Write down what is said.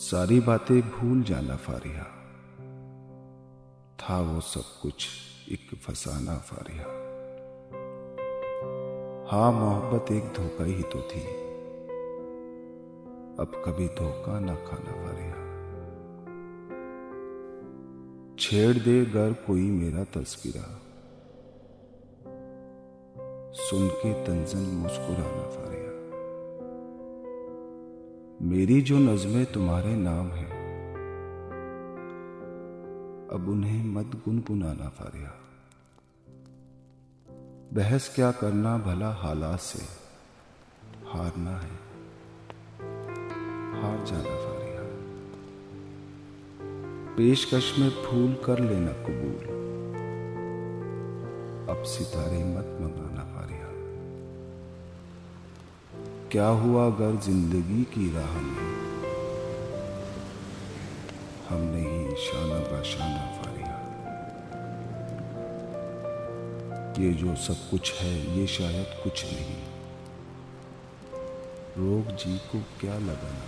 सारी बातें भूल जाना फारिया था वो सब कुछ एक फसाना फारिया हाँ मोहब्बत एक धोखा ही तो थी। अब कभी धोखा ना खाना फारिया छेड़ दे गर कोई मेरा तस्वीरा सुन के तंजन मुस्कुराना फारिया मेरी जो नज़में तुम्हारे नाम है, अब उन्हें मत गुनगुनाना फारिया। बहस क्या करना भला हालात से, हारना है, हार जाना फारिया। पेशकश में फूल कर लेना कबूल, अब सितारे मत मंगाना फारिया। क्या हुआ अगर ज़िंदगी की राह में हमने ही शाना बाशाना फारिया ये जो सब कुछ है, ये शायद कुछ नहीं। रोग जी को क्या लगाना